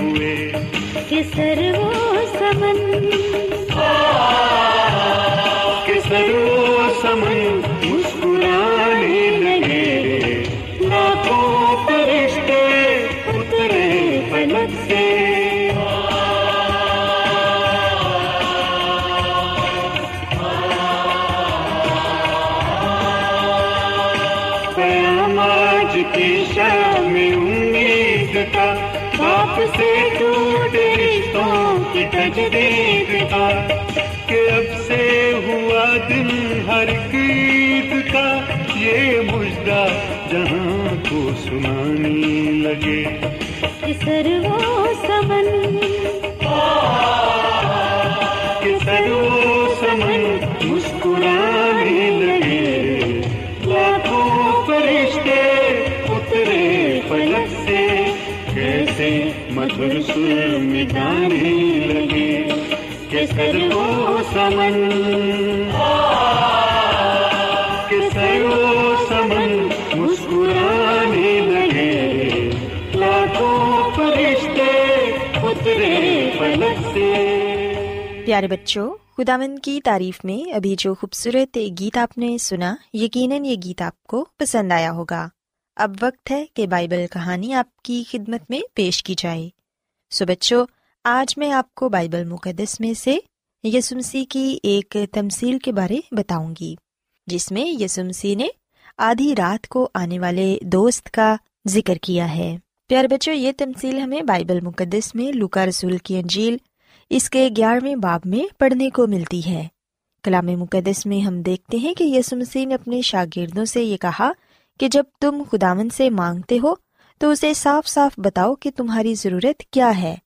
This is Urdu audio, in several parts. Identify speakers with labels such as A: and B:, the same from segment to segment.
A: ہوئے کہ سرو دن ہر عید کا یہ مجدہ جہاں کو سنانے لگے۔ سرو سمن۔ کہ سرو سمن مسکرانے لگے۔ لاکھوں فرشتے اترے فلک سے۔ کیسے مدھر سر میں گانے لگے۔ کہ سرو سمن؟ سمن؟ مسکرانے لگے۔ لاکھوں فرشتے اترے سے۔
B: پیارے بچوں، خداوند کی تعریف میں ابھی جو خوبصورت گیت آپ نے سنا، یقیناً یہ گیت آپ کو پسند آیا ہوگا۔ اب وقت ہے کہ بائبل کہانی آپ کی خدمت میں پیش کی جائے۔ سو بچوں آج میں آپ کو بائبل مقدس میں سے یسمسی کی ایک تمثیل کے بارے بتاؤں گی، جس میں یسمسی نے آدھی رات کو آنے والے دوست کا ذکر کیا ہے۔ پیارے بچوں، یہ تمثیل ہمیں بائبل مقدس میں لوکا رسول کی انجیل اس کے گیارہویں باب میں پڑھنے کو ملتی ہے۔ کلام مقدس میں ہم دیکھتے ہیں کہ یسو مسیح نے اپنے شاگردوں سے یہ کہا کہ جب تم خداون سے مانگتے ہو تو اسے صاف صاف بتاؤ کہ تمہاری ضرورت کیا ہے۔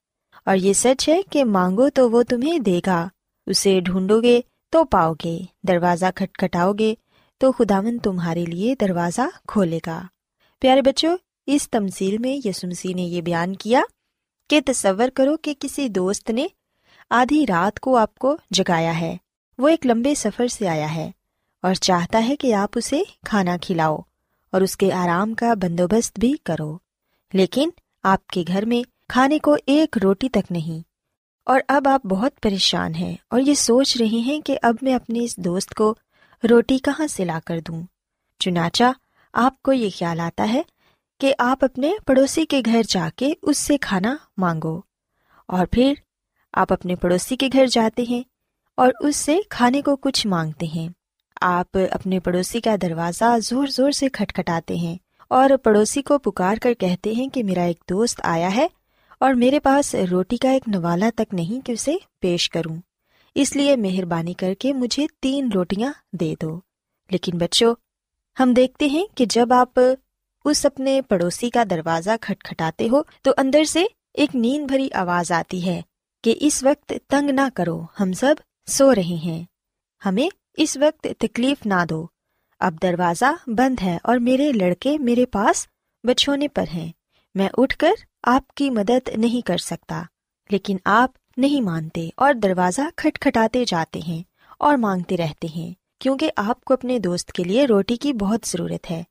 B: اور یہ سچ ہے کہ مانگو تو وہ تمہیں دے گا۔ اسے ڈھونڈو گے تو پاؤ گے دروازہ کھٹکھٹاؤ گے تو خداون تمہارے لیے دروازہ کھولے گا۔ پیارے بچوں، اس تمسیل میں یسمسی نے یہ بیان کیا کہ تصور کرو کہ کسی دوست نے آدھی رات کو آپ کو جگایا ہے۔ وہ ایک لمبے سفر سے آیا ہے اور چاہتا ہے کہ آپ اسے کھانا کھلاؤ اور اس کے آرام کا بندوبست بھی کرو۔ لیکن آپ کے گھر میں کھانے کو ایک روٹی تک نہیں۔ اور اب آپ بہت پریشان ہیں اور یہ سوچ رہے ہیں کہ اب میں اپنے اس دوست کو روٹی کہاں سے لا کر دوں۔ چنانچہ آپ کو یہ خیال آتا ہے کہ آپ اپنے پڑوسی کے گھر جا کے اس سے کھانا مانگو۔ اور پھر آپ اپنے پڑوسی کے گھر جاتے ہیں اور اس سے کھانے کو کچھ مانگتے ہیں۔ آپ اپنے پڑوسی کا دروازہ زور زور سے کھٹکھٹاتے ہیں اور پڑوسی کو پکار کر کہتے ہیں کہ میرا ایک دوست آیا ہے۔ اور میرے پاس روٹی کا ایک نوالا تک نہیں کہ اسے پیش کروں۔ اس لیے مہربانی کر کے مجھے تین روٹیاں دے دو۔ لیکن بچوں، ہم دیکھتے ہیں کہ جب آپ اس اپنے پڑوسی کا دروازہ کھٹکھٹاتے ہو تو اندر سے ایک نیند بھری آواز آتی ہے کہ اس وقت تنگ نہ کرو، ہم سب سو رہے ہیں۔ ہمیں اس وقت تکلیف نہ دو۔ اب دروازہ بند ہے اور میرے لڑکے میرے پاس بچھونے پر ہیں۔ میں اٹھ کر آپ کی مدد نہیں کر سکتا، لیکن آپ نہیں مانتے اور دروازہ کھٹکھٹاتے جاتے ہیں اور مانگتے رہتے ہیں، کیونکہ آپ کو اپنے دوست کے لیے روٹی کی بہت ضرورت ہے۔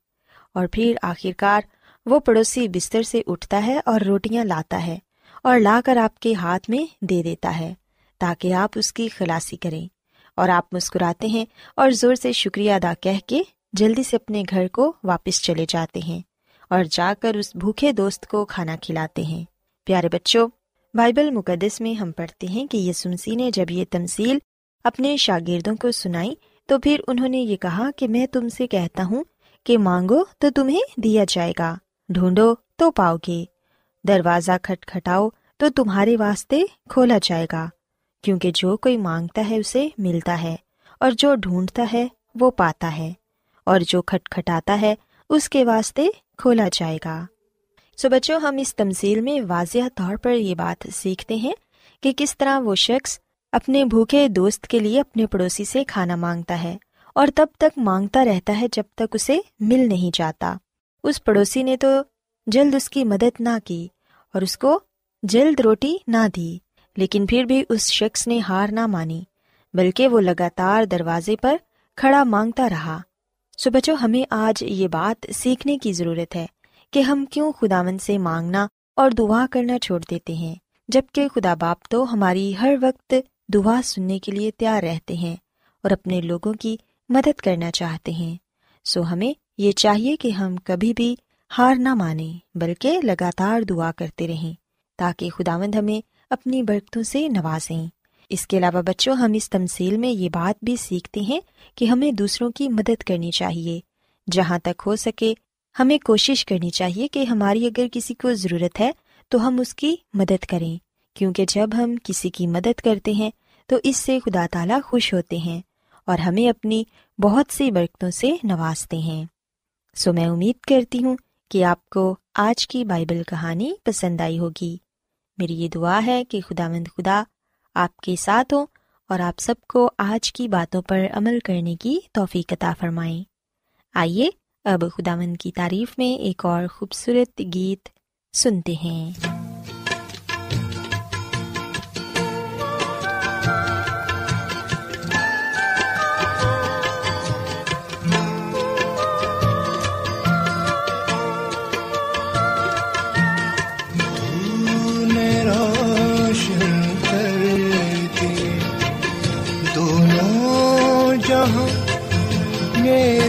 B: اور پھر آخرکار وہ پڑوسی بستر سے اٹھتا ہے اور روٹیاں لاتا ہے اور لا کر آپ کے ہاتھ میں دے دیتا ہے تاکہ آپ اس کی خلاصی کریں۔ اور آپ مسکراتے ہیں اور زور سے شکریہ ادا کہہ کے جلدی سے اپنے گھر کو واپس چلے جاتے ہیں۔ اور جا کر اس بھوکے دوست کو کھانا کھلاتے ہیں۔ پیارے بچوں، بائبل مقدس میں ہم پڑھتے ہیں کہ یسمسی نے جب یہ تمثیل اپنے شاگردوں کو سنائی، تو پھر انہوں نے یہ کہا کہ میں تم سے کہتا ہوں کہ مانگو تو تمہیں دیا جائے گا، ڈھونڈو تو پاؤ گے، دروازہ کھٹکھٹاؤ تو تمہارے واسطے کھولا جائے گا، کیونکہ جو کوئی مانگتا ہے اسے ملتا ہے، اور جو ڈھونڈتا ہے وہ پاتا ہے، اور جو کھٹکھٹاتا ہے اس کے واسطے کھولا جائے گا۔ سو so بچوں، ہم اس تمزیل میں واضح طور پر یہ بات سیکھتے ہیں کہ کس طرح وہ شخص اپنے بھوکے دوست کے لیے اپنے پڑوسی سے کھانا مانگتا ہے اور تب تک مانگتا رہتا ہے جب تک اسے مل نہیں جاتا۔ اس پڑوسی نے تو جلد اس کی مدد نہ کی اور اس کو جلد روٹی نہ دی، لیکن پھر بھی اس شخص نے ہار نہ مانی، بلکہ وہ لگاتار دروازے پر کھڑا مانگتا رہا۔ سو بچوں ہمیں آج یہ بات سیکھنے کی ضرورت ہے کہ ہم کیوں خداون سے مانگنا اور دعا کرنا چھوڑ دیتے ہیں، جبکہ خدا باپ تو ہماری ہر وقت دعا سننے کے لیے تیار رہتے ہیں اور اپنے لوگوں کی مدد کرنا چاہتے ہیں۔ سو ہمیں یہ چاہیے کہ ہم کبھی بھی ہار نہ مانیں، بلکہ لگاتار دعا کرتے رہیں تاکہ خداوند ہمیں اپنی برکتوں سے نوازیں۔ اس کے علاوہ بچوں، ہم اس تمسیل میں یہ بات بھی سیکھتے ہیں کہ ہمیں دوسروں کی مدد کرنی چاہیے۔ جہاں تک ہو سکے، ہمیں کوشش کرنی چاہیے کہ ہماری اگر کسی کو ضرورت ہے تو ہم اس کی مدد کریں۔ کیونکہ جب ہم کسی کی مدد کرتے ہیں تو اس سے خدا تعالیٰ خوش ہوتے ہیں اور ہمیں اپنی بہت سی برکتوں سے نوازتے ہیں۔ سو میں امید کرتی ہوں کہ آپ
C: کو آج کی بائبل کہانی پسند آئی ہوگی۔ میری یہ دعا ہے کہ خدا مند خدا آپ کے ساتھ ہوں اور آپ سب کو آج کی باتوں پر عمل کرنے کی توفیق عطا فرمائیں۔ آئیے اب خدا مند کی تعریف میں ایک اور خوبصورت گیت سنتے ہیں۔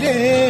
C: میرے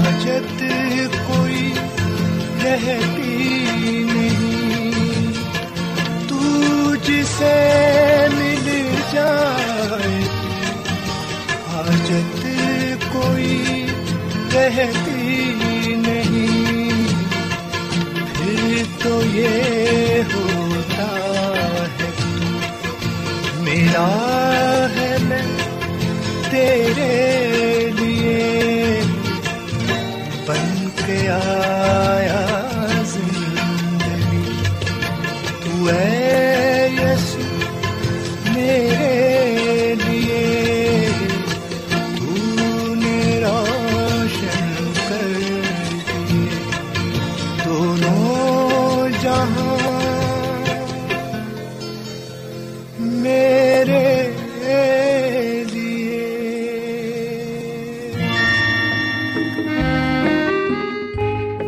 C: حاجت کوئی رہتی نہیں۔ تو جسے مل جائے حاجت کوئی رہتی نہیں۔ پھر تو یہ ہوتا ہے، میرا ہے میں تیرے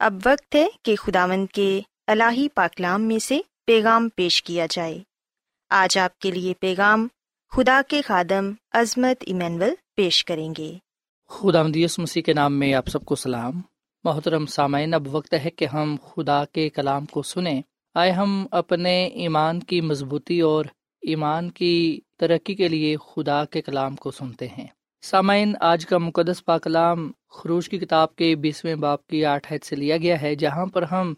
B: اب وقت ہے کہ خداون کے الہی پاکلام میں سے پیغام پیش کیا جائے۔ آج آپ کے لیے پیغام خدا کے خادم عظمت ایمینول پیش کریں گے۔ خدا مدیس مسیح کے نام
D: میں آپ سب کو سلام۔ محترم سامعین، اب وقت ہے کہ ہم خدا کے کلام کو سنیں۔ آئے ہم اپنے ایمان کی مضبوطی اور ایمان کی ترقی کے لیے خدا کے کلام کو سنتے ہیں۔ سامعین، آج کا مقدس پاکلام خروش کی کتاب کے بیسویں باپ کی آٹھ حید سے لیا گیا ہے، جہاں پر ہم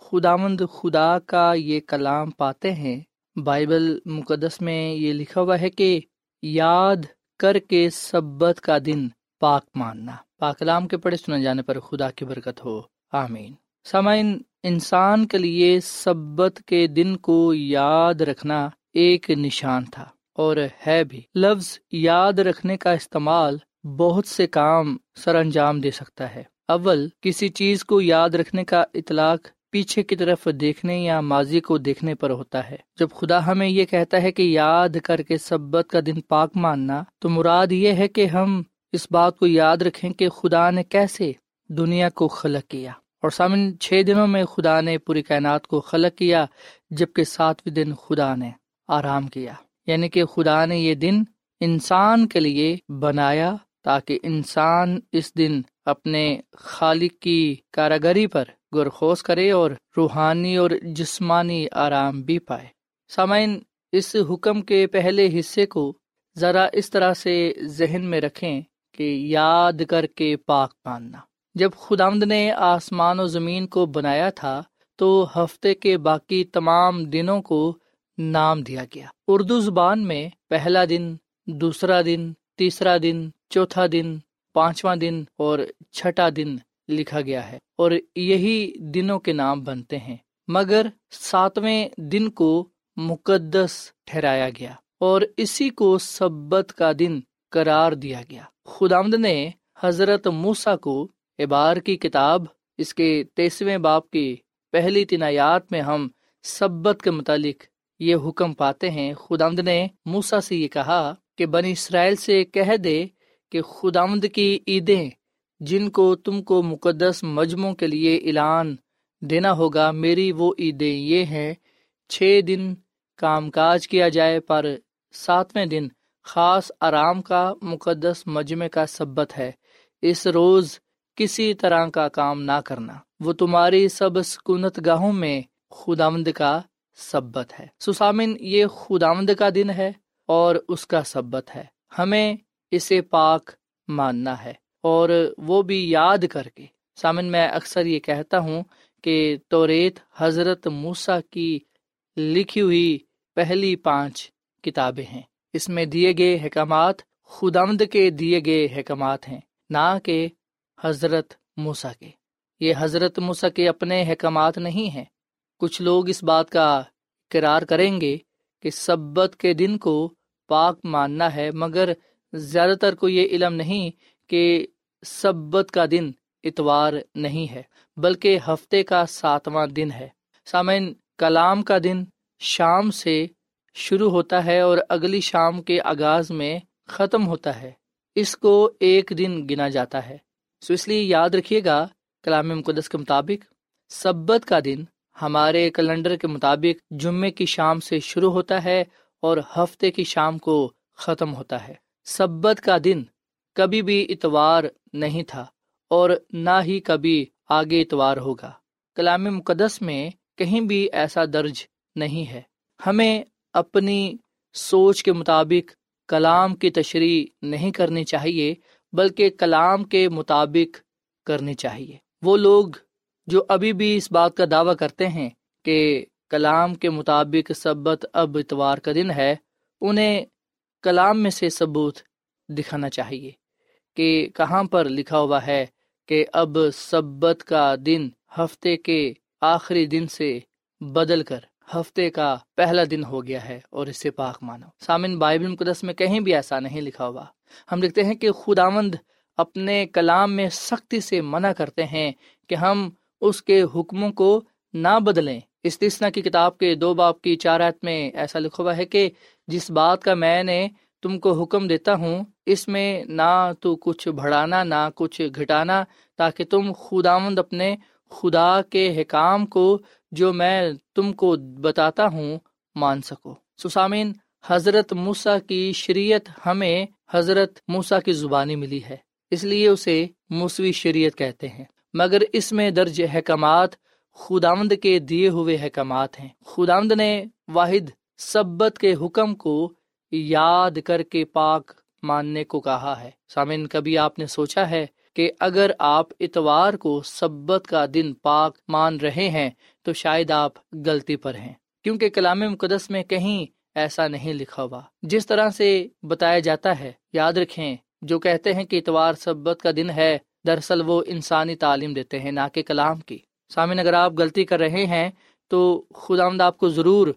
D: خداوند خدا کا یہ کلام پاتے ہیں۔ بائبل مقدس میں یہ لکھا ہوا ہے کہ یاد کر کے سبت کا دن پاک ماننا۔ پاک کلام کے پڑھے سنے جانے پر خدا کی برکت ہو۔ آمین۔ سامعین، انسان کے لیے سبت کے دن کو یاد رکھنا ایک نشان تھا اور ہے بھی۔ لفظ یاد رکھنے کا استعمال بہت سے کام سر انجام دے سکتا ہے۔ اول، کسی چیز کو یاد رکھنے کا اطلاق پیچھے کی طرف دیکھنے یا ماضی کو دیکھنے پر ہوتا ہے۔ جب خدا ہمیں یہ کہتا ہے کہ یاد کر کے سبت کا دن پاک ماننا، تو مراد یہ ہے کہ ہم اس بات کو یاد رکھیں کہ خدا نے کیسے دنیا کو خلق کیا۔ اور سامن، چھ دنوں میں خدا نے پوری کائنات کو خلق کیا، جبکہ ساتویں دن خدا نے آرام کیا۔ یعنی کہ خدا نے یہ دن انسان کے لیے بنایا تاکہ انسان اس دن اپنے خالق کی کاراگری پر گرخوز کرے اور روحانی اور جسمانی آرام بھی پائے۔ سامعین، اس حکم کے پہلے حصے کو ذرا اس طرح سے ذہن میں رکھیں کہ یاد کر کے پاک ماننا۔ جب خدامد نے آسمان و زمین کو بنایا تھا، تو ہفتے کے باقی تمام دنوں کو نام دیا گیا۔ اردو زبان میں پہلا دن، دوسرا دن تیسرا دن، چوتھا دن، پانچواں دن اور چھٹا دن لکھا گیا ہے اور یہی دنوں کے نام بنتے ہیں۔ مگر ساتویں دن کو مقدس ٹھہرایا گیا اور اسی کو سبت کا دن قرار دیا گیا۔ خدامد نے حضرت موسا کو ابار کی کتاب، اس کے تیسویں باپ کی پہلی تنایات میں ہم سبت کے متعلق یہ حکم پاتے ہیں۔ خدامد نے موسا سے یہ کہا کہ بنی اسرائیل سے کہہ دے کہ خدامد کی عیدیں جن کو تم کو مقدس مجموعوں کے لیے اعلان دینا ہوگا، میری وہ عیدیں یہ ہیں، چھ دن کام کاج کیا جائے پر ساتویں دن خاص آرام کا مقدس مجمع کا سبت ہے، اس روز کسی طرح کا کام نہ کرنا۔ وہ تمہاری سب سکونت گاہوں میں خدامد کا سبت ہے۔ سسامن یہ خدامد کا دن ہے۔ اور اس کا سبت ہے۔ ہمیں اسے پاک ماننا ہے۔ اور وہ بھی یاد کر کے۔ سامن، میں اکثر یہ کہتا ہوں کہ توریت حضرت موسا کی لکھی ہوئی پہلی پانچ کتابیں ہیں۔ اس میں دیے گئے احکامات خدمد کے دیے گئے احکامات ہیں، نہ کہ حضرت موسا کے۔ یہ حضرت موسا کے اپنے احکامات نہیں ہیں۔ کچھ لوگ اس بات کا کرار کریں گے کہ سبت کے دن کو پاک ماننا ہے، مگر زیادہ تر کو یہ علم نہیں کہ سبت کا دن اتوار نہیں ہے، بلکہ ہفتے کا ساتواں دن ہے۔ سامعین، کلام کا دن شام سے شروع ہوتا ہے اور اگلی شام کے آغاز میں ختم ہوتا ہے۔ اس کو ایک دن گنا جاتا ہے۔ سو اس لیے یاد رکھیے گا کلام مقدس کے مطابق، سبت کا دن ہمارے کیلنڈر کے مطابق جمعے کی شام سے شروع ہوتا ہے اور ہفتے کی شام کو ختم ہوتا ہے۔ سبت کا دن کبھی بھی اتوار نہیں تھا اور نہ ہی کبھی آگے اتوار ہوگا۔ کلام مقدس میں کہیں بھی ایسا درج نہیں ہے۔ ہمیں اپنی سوچ کے مطابق کلام کی تشریح نہیں کرنی چاہیے، بلکہ کلام کے مطابق کرنی چاہیے۔ وہ لوگ جو ابھی بھی اس بات کا دعویٰ کرتے ہیں کہ کلام کے مطابق سبت اب اتوار کا دن ہے، انہیں کلام میں سے ثبوت دکھانا چاہیے کہ کہاں پر لکھا ہوا ہے کہ اب سبت کا دن ہفتے کے آخری دن سے بدل کر ہفتے کا پہلا دن ہو گیا ہے اور اسے پاک مانو۔ سامن بائبل مقدس میں کہیں بھی ایسا نہیں لکھا ہوا۔ ہم لکھتے ہیں کہ خداوند اپنے کلام میں سختی سے منع کرتے ہیں کہ ہم اس کے حکموں کو نہ بدلیں۔ استثنا کی کتاب کے دو باپ کی چارت میں ایسا لکھا ہوا ہے کہ جس بات کا میں نے تم کو حکم دیتا ہوں، اس میں نہ تو کچھ بڑھانا، نہ کچھ گھٹانا، تاکہ تم خداوند اپنے خدا کے حکام کو جو میں تم کو بتاتا ہوں مان سکو۔ سسامین حضرت موسا کی شریعت ہمیں حضرت موسا کی زبانی ملی ہے، اس لیے اسے موسوی شریعت کہتے ہیں۔ مگر اس میں درج احکامات خدامد کے دیے ہوئے احکامات ہیں۔ خدامد نے واحد سبت کے حکم کو یاد کر کے پاک ماننے کو کہا ہے۔ سامن کبھی آپ نے سوچا ہے کہ اگر آپ اتوار کو سبت کا دن پاک مان رہے ہیں تو شاید آپ غلطی پر ہیں۔ کیونکہ کلام مقدس میں کہیں ایسا نہیں لکھا ہوا۔ جس طرح سے بتایا جاتا ہے، یاد رکھیں، جو کہتے ہیں کہ اتوار سبت کا دن ہے، دراصل وہ انسانی تعلیم دیتے ہیں، نہ کہ کلام کی۔ سامن اگر آپ غلطی کر رہے ہیں تو خدا آمد آپ کو ضرور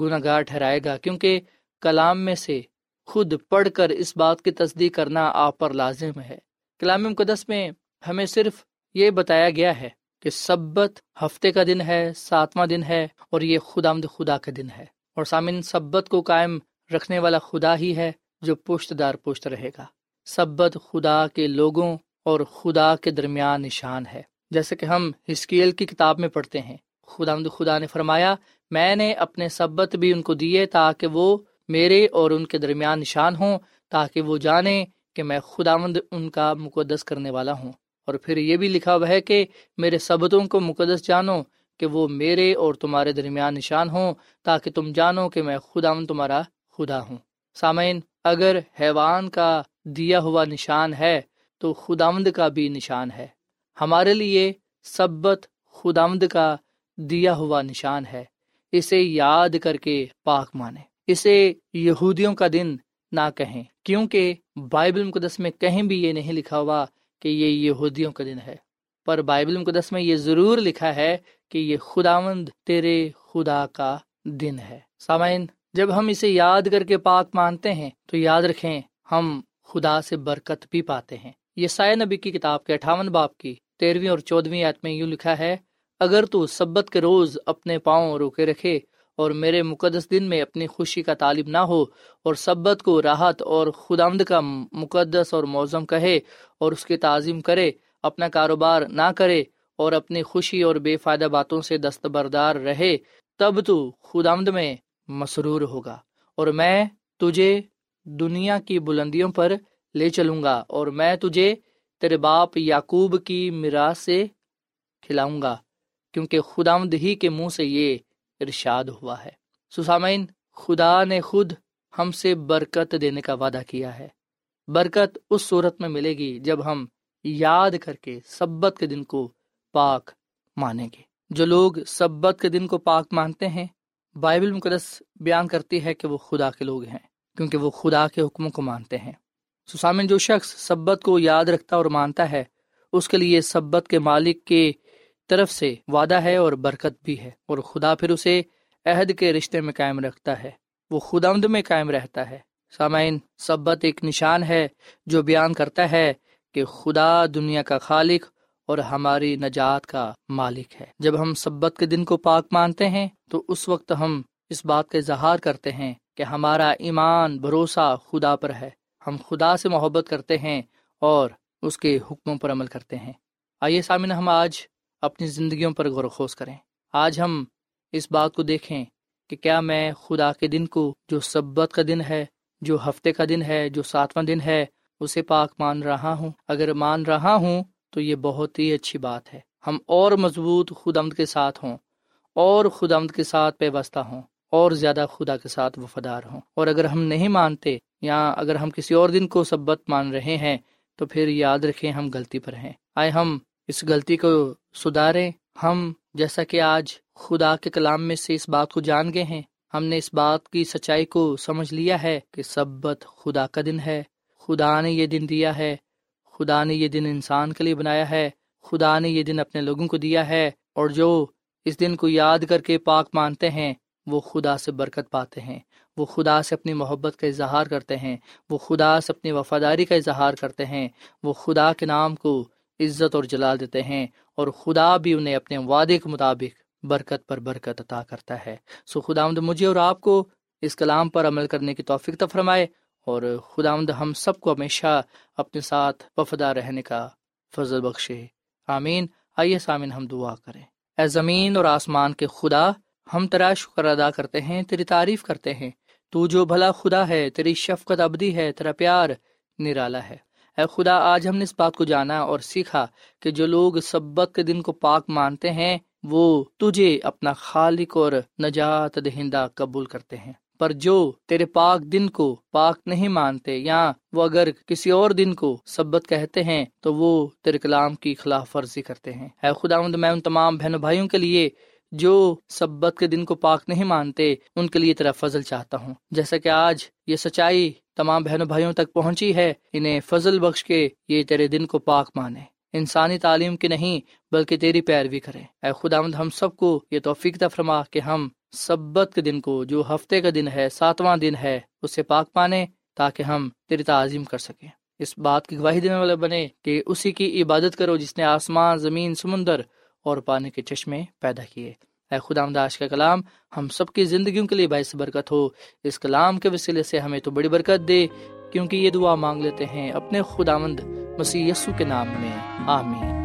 D: گناہ گار ٹھہرائے گا، کیونکہ کلام میں سے خود پڑھ کر اس بات کی تصدیق کرنا آپ پر لازم ہے۔ کلام مقدس میں ہمیں صرف یہ بتایا گیا ہے کہ سبت ہفتے کا دن ہے، ساتواں دن ہے اور یہ خدا آمد خدا کا دن ہے۔ اور سامن سبت کو قائم رکھنے والا خدا ہی ہے جو پشت دار پشت رہے گا۔ سبت خدا کے لوگوں اور خدا کے درمیان نشان ہے۔ جیسے کہ ہم ہسکیل کی کتاب میں پڑھتے ہیں۔ خدا خدا نے فرمایا، میں نے اپنے سبت بھی ان کو دیے تاکہ وہ میرے اور ان کے درمیان نشان ہوں، تاکہ وہ جانے کہ میں خداوند ان کا مقدس کرنے والا ہوں۔ اور پھر یہ بھی لکھا ہوا ہے کہ میرے سبتوں کو مقدس جانو کہ وہ میرے اور تمہارے درمیان نشان ہوں، تاکہ تم جانو کہ میں خداوند تمہارا خدا ہوں۔ سامعین، اگر حیوان کا دیا ہوا نشان ہے، تو خداوند کا بھی نشان ہے۔ ہمارے لیے سبت خداوند کا دیا ہوا نشان ہے۔ اسے یاد کر کے پاک مانے۔ اسے یہودیوں کا دن نہ کہیں، کیونکہ بائبل مقدس میں کہیں بھی یہ نہیں لکھا ہوا کہ یہ یہودیوں کا دن ہے۔ پر بائبل مقدس میں یہ ضرور لکھا ہے کہ یہ خداوند تیرے خدا کا دن ہے۔ سامعین، جب ہم اسے یاد کر کے پاک مانتے ہیں، تو یاد رکھیں، ہم خدا سے برکت بھی پاتے ہیں۔ یہ سائے نبی کی کتاب کے اٹھاون باپ کی تیرہویں اور چودویں آیت میں یوں لکھا ہے، اگر تو سبت کے روز اپنے پاؤں روکے رکھے اور میرے مقدس دن میں اپنی خوشی کا طالب نہ ہو اور سبت کو راحت اور خدامد کا مقدس اور موزم کہے اور اس کی تعظیم کرے، اپنا کاروبار نہ کرے اور اپنی خوشی اور بے فائدہ باتوں سے دستبردار رہے، تب تو خدامد میں مسرور ہوگا اور میں تجھے دنیا کی بلندیوں پر لے چلوں گا اور میں تجھے تیرے باپ یعقوب کی میراث سے کھلاؤں گا، کیونکہ خدامد ہی کے منہ سے یہ ارشاد ہوا ہے۔ سسامین، خدا نے خود ہم سے برکت دینے کا وعدہ کیا ہے۔ برکت اس صورت میں ملے گی جب ہم یاد کر کے سبت کے دن کو پاک مانیں گے۔ جو لوگ سبت کے دن کو پاک مانتے ہیں، بائبل مقدس بیان کرتی ہے کہ وہ خدا کے لوگ ہیں، کیونکہ وہ خدا کے حکموں کو مانتے ہیں۔ سسامن جو شخص سبت کو یاد رکھتا اور مانتا ہے، اس کے لیے سبت کے مالک کے طرف سے وعدہ ہے اور برکت بھی ہے۔ اور خدا پھر اسے عہد کے رشتے میں قائم رکھتا ہے۔ وہ خدا میں قائم رہتا ہے۔ سامعین، سبت ایک نشان ہے جو بیان کرتا ہے کہ خدا دنیا کا خالق اور ہماری نجات کا مالک ہے۔ جب ہم سبت کے دن کو پاک مانتے ہیں، تو اس وقت ہم اس بات کا اظہار کرتے ہیں کہ ہمارا ایمان بھروسہ خدا پر ہے۔ ہم خدا سے محبت کرتے ہیں اور اس کے حکموں پر عمل کرتے ہیں۔ آئیے سامن ہم آج اپنی زندگیوں پر غور و خوص کریں۔ آج ہم اس بات کو دیکھیں کہ کیا میں خدا کے دن کو جو سبت کا دن ہے، جو ہفتے کا دن ہے، جو ساتواں دن ہے، اسے پاک مان رہا ہوں۔ اگر مان رہا ہوں تو یہ بہت ہی اچھی بات ہے۔ ہم اور مضبوط خود آمد کے ساتھ ہوں اور خود آمد کے ساتھ پیوستہ ہوں۔ اور زیادہ خدا کے ساتھ وفادار ہوں۔ اور اگر ہم نہیں مانتے یا اگر ہم کسی اور دن کو سبت مان رہے ہیں، تو پھر یاد رکھیں ہم غلطی پر ہیں۔ آئے ہم اس غلطی کو سدھاریں۔ ہم جیسا کہ آج خدا کے کلام میں سے اس بات کو جان گئے ہیں، ہم نے اس بات کی سچائی کو سمجھ لیا ہے کہ سبت خدا کا دن ہے۔ خدا نے یہ دن دیا ہے۔ خدا نے یہ دن انسان کے لیے بنایا ہے۔ خدا نے یہ دن اپنے لوگوں کو دیا ہے۔ اور جو اس دن کو یاد کر کے پاک مانتے ہیں وہ خدا سے برکت پاتے ہیں، وہ خدا سے اپنی محبت کا اظہار کرتے ہیں، وہ خدا سے اپنی وفاداری کا اظہار کرتے ہیں، وہ خدا کے نام کو عزت اور جلال دیتے ہیں اور خدا بھی انہیں اپنے وعدے کے مطابق برکت پر برکت عطا کرتا ہے۔ سو خدا آمد مجھے اور آپ کو اس کلام پر عمل کرنے کی توفیق فرمائے اور خدا آمد ہم سب کو ہمیشہ اپنے ساتھ وفدار رہنے کا فضل بخشے۔ آمین۔ آئیے سامین ہم دعا کریں۔ اے زمین اور آسمان کے خدا ہم تیرا شکر ادا کرتے ہیں، تیری تعریف کرتے ہیں۔ تو جو بھلا خدا ہے، تیری شفقت ابدی ہے، تیرا پیار نرالا ہے۔ اے خدا، آج ہم نے اس بات کو جانا اور سیکھا کہ جو لوگ سبق کے دن کو پاک مانتے ہیں، وہ تجھے اپنا خالق اور نجات دہندہ قبول کرتے ہیں۔ پر جو تیرے پاک دن کو پاک نہیں مانتے، یا وہ اگر کسی اور دن کو سبت کہتے ہیں، تو وہ تیرے کلام کی خلاف ورزی کرتے ہیں۔ اے خدا میں ان تمام بہن بھائیوں کے لیے جو سبت کے دن کو پاک نہیں مانتے، ان کے لیے تیرا فضل چاہتا ہوں۔ جیسا کہ آج یہ سچائی تمام بہنوں بھائیوں تک پہنچی ہے، انہیں فضل بخش کے یہ تیرے دن کو پاک مانے۔ انسانی تعلیم کی نہیں، بلکہ تیری پیروی کرے۔ اے خدا ہم سب کو یہ توفیق فرما کہ ہم سبت کے دن کو، جو ہفتے کا دن ہے، ساتواں دن ہے، اسے پاک مانے تاکہ ہم تیری تعظیم کر سکیں۔ اس بات کی گواہی دینے والے بنے کہ اسی کی عبادت کرو جس نے آسمان، زمین، سمندر اور پانی کے چشمے پیدا کیے۔ اے خدا آمداش کا کلام ہم سب کی زندگیوں کے لیے باعث برکت ہو۔ اس کلام کے وسیلے سے ہمیں تو بڑی برکت دے، کیونکہ یہ دعا مانگ لیتے ہیں اپنے خداوند مسیح یسو کے نام میں۔ آمین۔